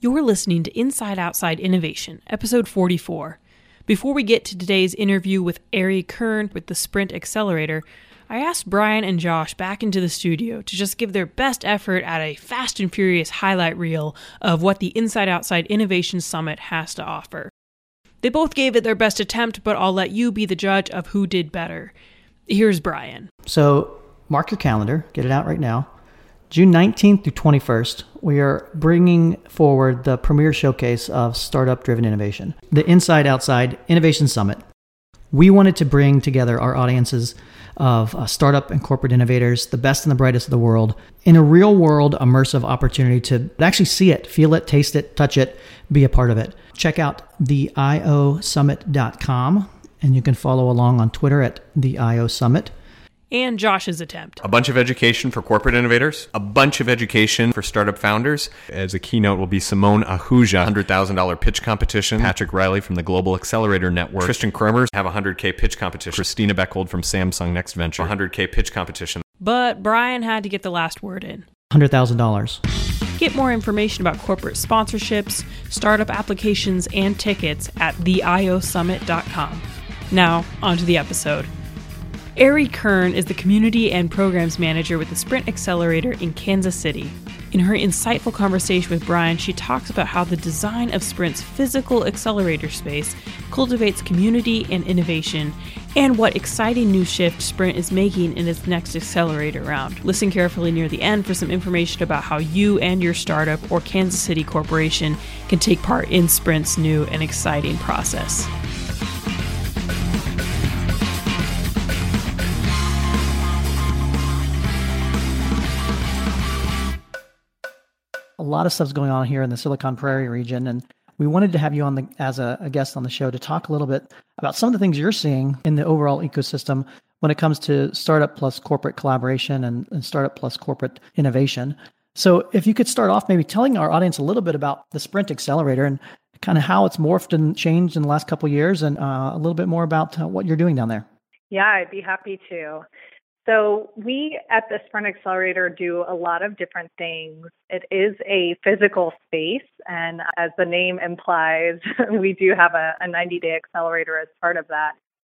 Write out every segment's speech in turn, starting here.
You're listening to Inside Outside Innovation, episode 44. Before we get to today's interview with Ari Kern with the Sprint Accelerator, I asked Brian and Josh back into the studio to just give their best effort at a fast and furious highlight reel of what the Inside Outside Innovation Summit has to offer. They both gave it their best attempt, but I'll let you be the judge of who did better. Here's Brian. So, mark your calendar, get it out right now. June 19th through 21st, we are bringing forward the premier showcase of startup driven innovation, the Inside Outside Innovation Summit. We wanted to bring together our audiences of uh, startup and corporate innovators, the best and the brightest of the world, in a real world immersive opportunity to actually see it, feel it, taste it, touch it, be a part of it. Check out theiosummit.com and you can follow along on Twitter at the and Josh's attempt. A bunch of education for corporate innovators, a bunch of education for startup founders. As a keynote will be Simone Ahuja, $100,000 pitch competition, Patrick Riley from the Global Accelerator Network, Christian Kromer have a 100K pitch competition, Christina Bechhold from Samsung Next Venture, 100K pitch competition. But Brian had to get the last word in. $100,000. Get more information about corporate sponsorships, startup applications, and tickets at theiosummit.com. Now, on to the episode. Ari Kern is the Community and Programs Manager with the Sprint Accelerator in Kansas City. In her insightful conversation with Brian, she talks about how the design of Sprint's physical accelerator space cultivates community and innovation, and what exciting new shift Sprint is making in its next accelerator round. Listen carefully near the end for some information about how you and your startup or Kansas City corporation can take part in Sprint's new and exciting process. Lot of stuff's going on here in the Silicon Prairie region, and we wanted to have you on the as a, a, guest on the show to talk a little bit about some of the things you're seeing in the overall ecosystem when it comes to startup plus corporate collaboration and, and startup plus corporate innovation. So, if you could start off maybe telling our audience a little bit about the Sprint Accelerator and kind of how it's morphed and changed in the last couple years, and uh, a little bit more about uh, what you're doing down there. Yeah, I'd be happy to. So, we at the Sprint Accelerator do a lot of different things. It is a physical space, and as the name implies, we do have a, a 90 day accelerator as part of that.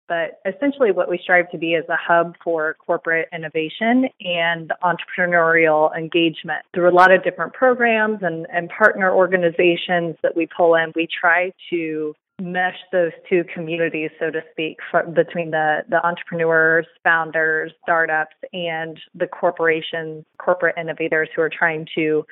But essentially, what we strive to be is a hub for corporate innovation and entrepreneurial engagement. Through a lot of different programs and, and partner organizations that we pull in, we try to mesh those two communities, so to speak, for, between the, the entrepreneurs, founders, startups, and the corporations, corporate innovators who are trying to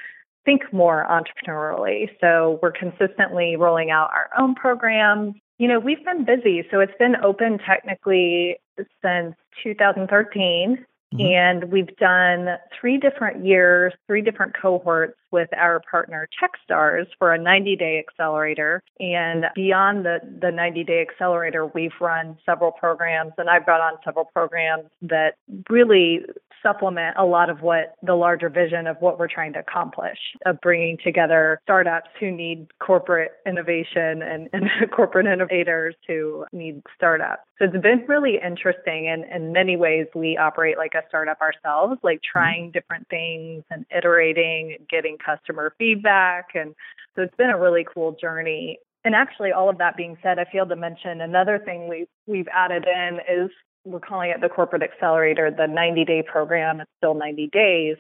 think more entrepreneurially. So we're consistently rolling out our own programs. You know, we've been busy. So it's been open technically since 2013. Mm-hmm. And we've done three different years, three different cohorts with our partner Techstars for a 90 day accelerator. And beyond the, the 90 day accelerator, we've run several programs and I've got on several programs that really supplement a lot of what the larger vision of what we're trying to accomplish of bringing together startups who need corporate innovation and, and corporate innovators who need startups. So it's been really interesting. And in many ways, we operate like a startup ourselves, like mm-hmm. trying different things and iterating, getting customer feedback. And so it's been a really cool journey. And actually, all of that being said, I failed to mention another thing we we've added in is we're calling it the corporate accelerator, the 90 day program. It's still 90 days.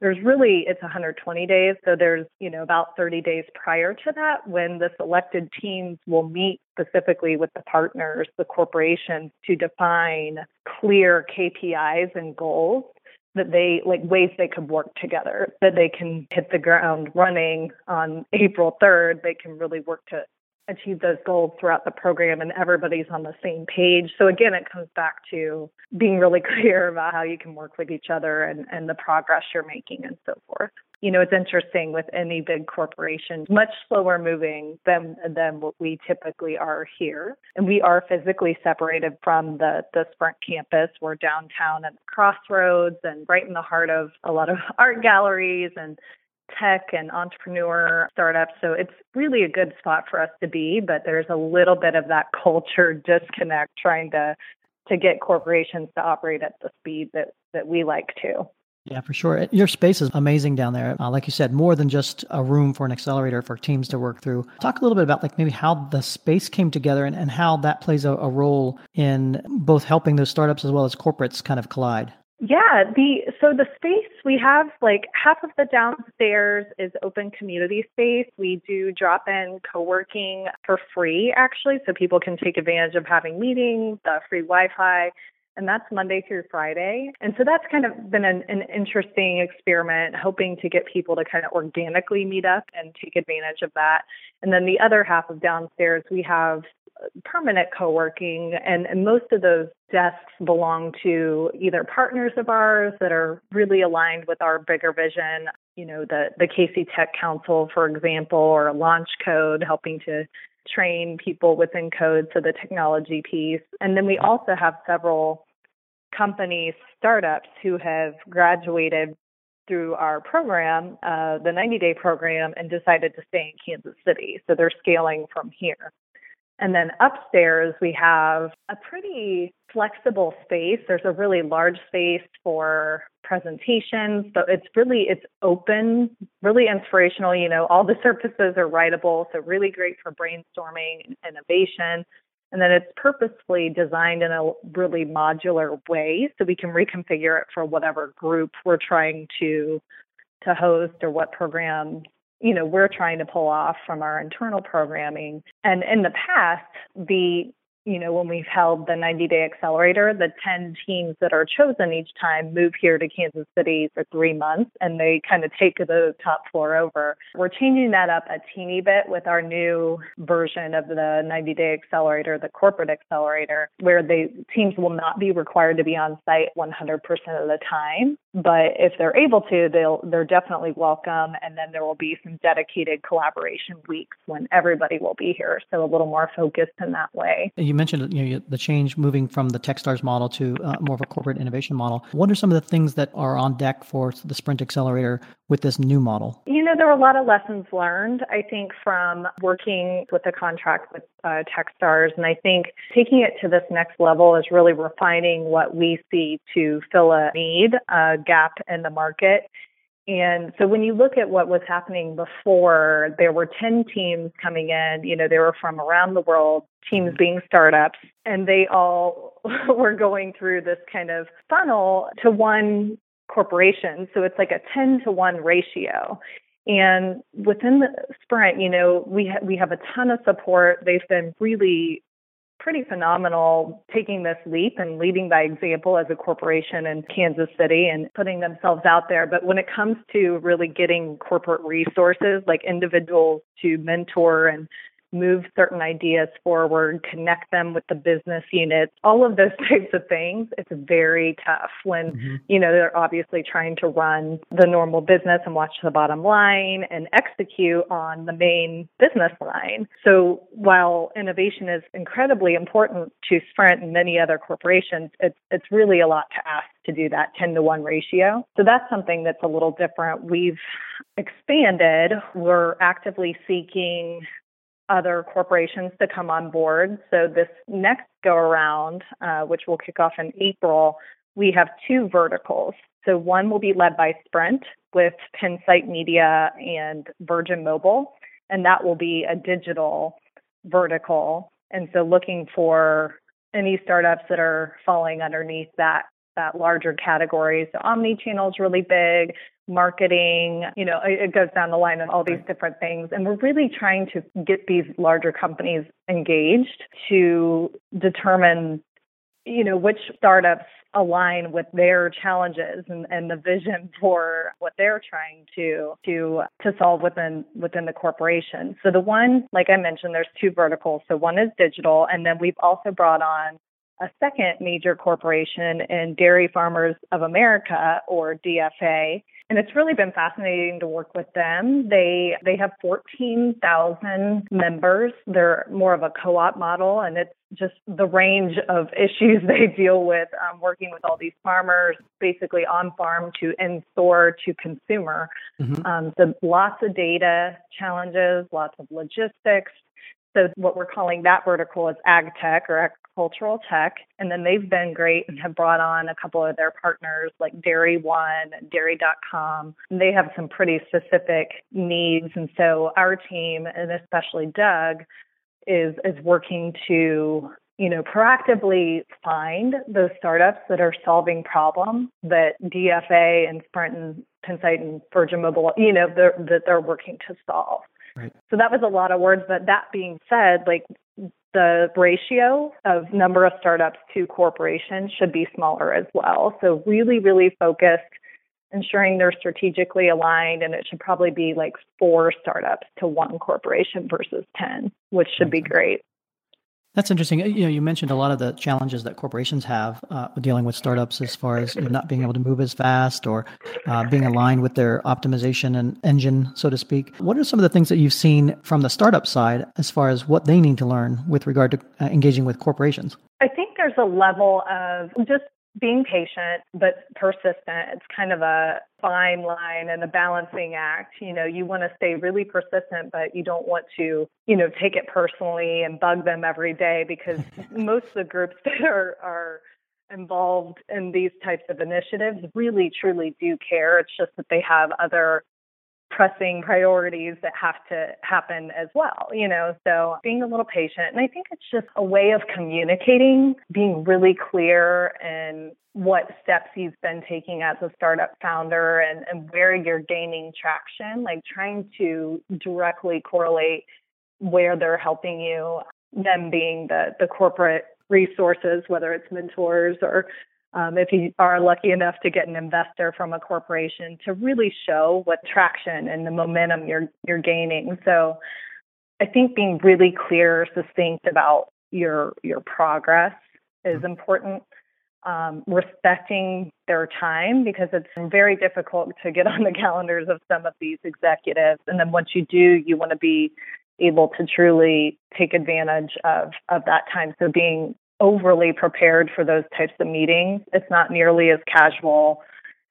There's really, it's 120 days. So there's, you know, about 30 days prior to that when the selected teams will meet specifically with the partners, the corporations to define clear KPIs and goals that they like ways they could work together that they can hit the ground running on April 3rd they can really work to achieve those goals throughout the program and everybody's on the same page. So again, it comes back to being really clear about how you can work with each other and, and the progress you're making and so forth. You know, it's interesting with any big corporation, much slower moving than than what we typically are here. And we are physically separated from the the Sprint campus. We're downtown at the crossroads and right in the heart of a lot of art galleries and tech and entrepreneur startups. So it's really a good spot for us to be, but there's a little bit of that culture disconnect trying to to get corporations to operate at the speed that that we like to. Yeah, for sure. Your space is amazing down there. Uh, like you said, more than just a room for an accelerator for teams to work through. Talk a little bit about like maybe how the space came together and, and how that plays a, a role in both helping those startups as well as corporates kind of collide. Yeah, the so the space we have like half of the downstairs is open community space. We do drop in co-working for free actually so people can take advantage of having meetings, the free Wi-Fi and that's Monday through Friday. And so that's kind of been an, an, interesting experiment, hoping to get people to kind of organically meet up and take advantage of that. And then the other half of downstairs, we have permanent co-working and, and most of those desks belong to either partners of ours that are really aligned with our bigger vision you know the the KC Tech Council for example or Launch Code helping to train people within code so the technology piece and then we also have several companies, startups who have graduated through our program, uh, the 90 day program, and decided to stay in Kansas City. So they're scaling from here. And then upstairs, we have a pretty flexible space. There's a really large space for presentations. So it's really, it's open, really inspirational. You know, all the surfaces are writable. So really great for brainstorming and innovation. And then it's purposefully designed in a really modular way so we can reconfigure it for whatever group we're trying to to host or what program you know we're trying to pull off from our internal programming. And in the past, the you know, when we've held the 90 day accelerator, the 10 teams that are chosen each time move here to Kansas City for three months and they kind of take the top floor over. We're changing that up a teeny bit with our new version of the 90 day accelerator, the corporate accelerator, where the teams will not be required to be on site 100% of the time. But if they're able to, they'll, they're definitely welcome. And then there will be some dedicated collaboration weeks when everybody will be here. So a little more focused in that way. You mentioned you know, the change moving from the TechStars model to uh, more of a corporate innovation model. What are some of the things that are on deck for the Sprint Accelerator with this new model? You know, there were a lot of lessons learned, I think, from working with the contract with uh, TechStars. And I think taking it to this next level is really refining what we see to fill a need, a gap in the market. And so when you look at what was happening before, there were 10 teams coming in, you know, they were from around the world, teams mm-hmm. being startups, and they all were going through this kind of funnel to one corporation. So it's like a 10 to 1 ratio. And within the sprint, you know, we ha- we have a ton of support. They've been really pretty phenomenal taking this leap and leading by example as a corporation in Kansas City and putting themselves out there. But when it comes to really getting corporate resources like individuals to mentor and move certain ideas forward, connect them with the business units, all of those types of things. It's very tough when, mm-hmm. you know, they're obviously trying to run the normal business and watch the bottom line and execute on the main business line. So while innovation is incredibly important to Sprint and many other corporations, it's, it's really a lot to ask to do that 10 to 1 ratio. So that's something that's a little different. We've expanded. We're actively seeking other corporations to come on board. So this next go around, uh, which will kick off in April, we have two verticals. So one will be led by Sprint with Pinsight Media and Virgin Mobile, and that will be a digital vertical. And so looking for any startups that are falling underneath that that larger category. So omni-channel is really big marketing, you know, it goes down the line of all these different things. And we're really trying to get these larger companies engaged to determine, you know, which startups align with their challenges and, and the vision for what they're trying to to to solve within within the corporation. So the one, like I mentioned, there's two verticals. So one is digital, and then we've also brought on a second major corporation in Dairy Farmers of America or DFA and it's really been fascinating to work with them. They they have 14,000 members. They're more of a co-op model, and it's just the range of issues they deal with um, working with all these farmers, basically on farm to in store to consumer. Mm-hmm. Um, so lots of data challenges, lots of logistics. So what we're calling that vertical is ag tech or agricultural tech. And then they've been great and have brought on a couple of their partners like Dairy One Dairy.com. They have some pretty specific needs. And so our team, and especially Doug, is is working to you know proactively find those startups that are solving problems that DFA and Sprint and Pinsight and Virgin Mobile you know they're, that they're working to solve. Right. So that was a lot of words, but that being said, like the ratio of number of startups to corporations should be smaller as well. So really, really focused, ensuring they're strategically aligned, and it should probably be like four startups to one corporation versus 10, which should be great. That's interesting. You know, you mentioned a lot of the challenges that corporations have uh, dealing with startups, as far as not being able to move as fast or uh, being aligned with their optimization and engine, so to speak. What are some of the things that you've seen from the startup side, as far as what they need to learn with regard to uh, engaging with corporations? I think there's a level of just being patient but persistent it's kind of a fine line and a balancing act. You know you want to stay really persistent but you don't want to you know take it personally and bug them every day because most of the groups that are are involved in these types of initiatives really truly do care. It's just that they have other pressing priorities that have to happen as well, you know. So being a little patient. And I think it's just a way of communicating, being really clear in what steps you've been taking as a startup founder and, and where you're gaining traction, like trying to directly correlate where they're helping you, them being the, the corporate resources, whether it's mentors or um, if you are lucky enough to get an investor from a corporation to really show what traction and the momentum you're you're gaining. So I think being really clear, succinct about your your progress is mm-hmm. important. Um, respecting their time because it's very difficult to get on the calendars of some of these executives. And then once you do, you want to be able to truly take advantage of of that time. So being overly prepared for those types of meetings. It's not nearly as casual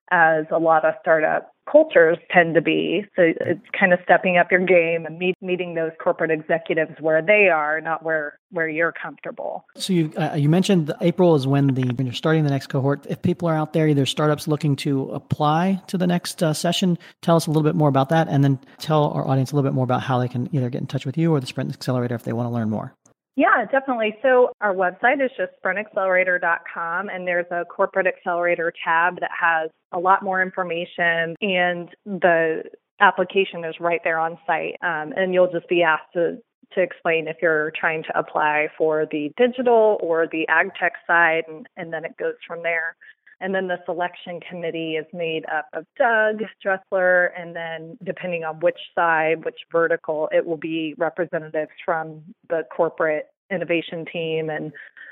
as a lot of startup cultures tend to be. So it's kind of stepping up your game and meet, meeting those corporate executives where they are, not where where you're comfortable. So you uh, you mentioned April is when the when you're starting the next cohort. If people are out there, either startups looking to apply to the next uh, session, tell us a little bit more about that, and then tell our audience a little bit more about how they can either get in touch with you or the Sprint Accelerator if they want to learn more. Yeah, definitely. So our website is just sprintaccelerator.com and there's a corporate accelerator tab that has a lot more information and the application is right there on site. Um, and you'll just be asked to, to explain if you're trying to apply for the digital or the ag tech side and, and then it goes from there. And then the selection committee is made up of Doug Dressler, and then depending on which side, which vertical, it will be representatives from the corporate innovation team and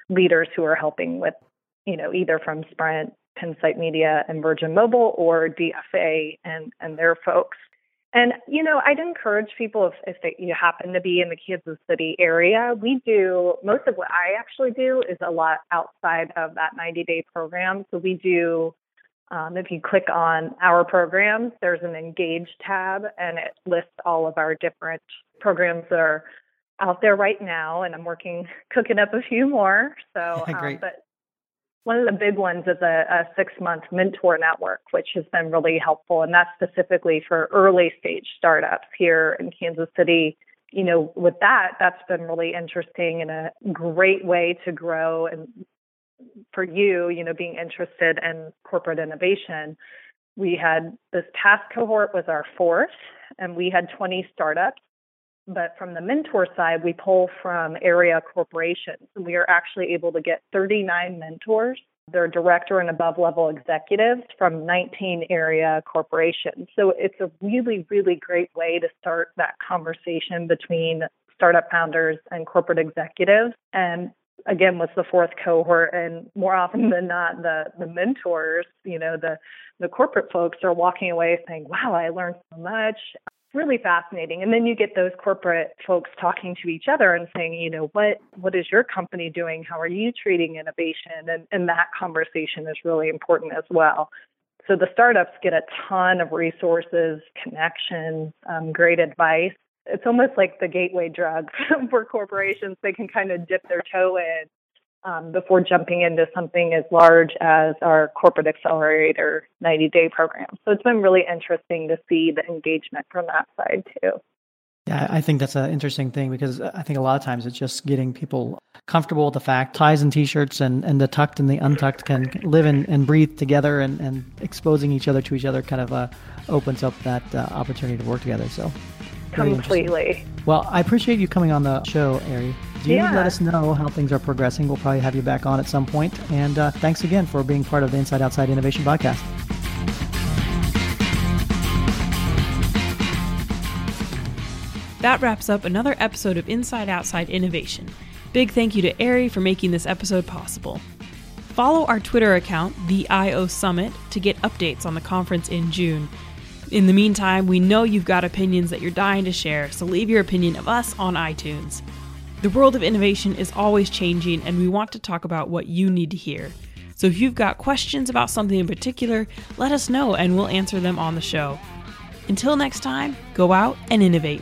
leaders who are helping with, you know, either from Sprint, Pinsight Media, and Virgin Mobile, or DFA and and their folks. And you know, I'd encourage people if, if they, you happen to be in the Kansas City area, we do most of what I actually do is a lot outside of that 90 day program. So we do. Um, if you click on our programs, there's an engage tab and it lists all of our different programs that are out there right now. And I'm working, cooking up a few more. So, um, but one of the big ones is a, a six month mentor network, which has been really helpful. And that's specifically for early stage startups here in Kansas City. You know, with that, that's been really interesting and a great way to grow. And for you, you know, being interested in corporate innovation, we had this past cohort was our fourth, and we had 20 startups but from the mentor side, we pull from area corporations. We are actually able to get 39 mentors. They're director and above level executives from 19 area corporations. So it's a really, really great way to start that conversation between startup founders and corporate executives. And again was the fourth cohort and more often than not the the mentors you know the the corporate folks are walking away saying wow i learned so much really fascinating. And then you get those corporate folks talking to each other and saying, you know, what what is your company doing? How are you treating innovation? And and that conversation is really important as well. So the startups get a ton of resources, connections, um, great advice. It's almost like the gateway drug for corporations. They can kind of dip their toe in um, before jumping into something as large as our corporate accelerator 90 day program. So it's been really interesting to see the engagement from that side too. Yeah, I think that's an interesting thing because I think a lot of times it's just getting people comfortable with the fact ties and t-shirts and, and the tucked and the untucked can live and, and breathe together and, and exposing each other to each other kind of uh, opens up that uh, opportunity to work together. So completely. Well, I appreciate you coming on the show, Ari. Do yeah. let us know how things are progressing. We'll probably have you back on at some point. And uh, thanks again for being part of the Inside Outside Innovation Podcast. That wraps up another episode of Inside Outside Innovation. Big thank you to Ari for making this episode possible. Follow our Twitter account, the IO Summit, to get updates on the conference in June. In the meantime, we know you've got opinions that you're dying to share, so leave your opinion of us on iTunes. The world of innovation is always changing, and we want to talk about what you need to hear. So if you've got questions about something in particular, let us know and we'll answer them on the show. Until next time, go out and innovate.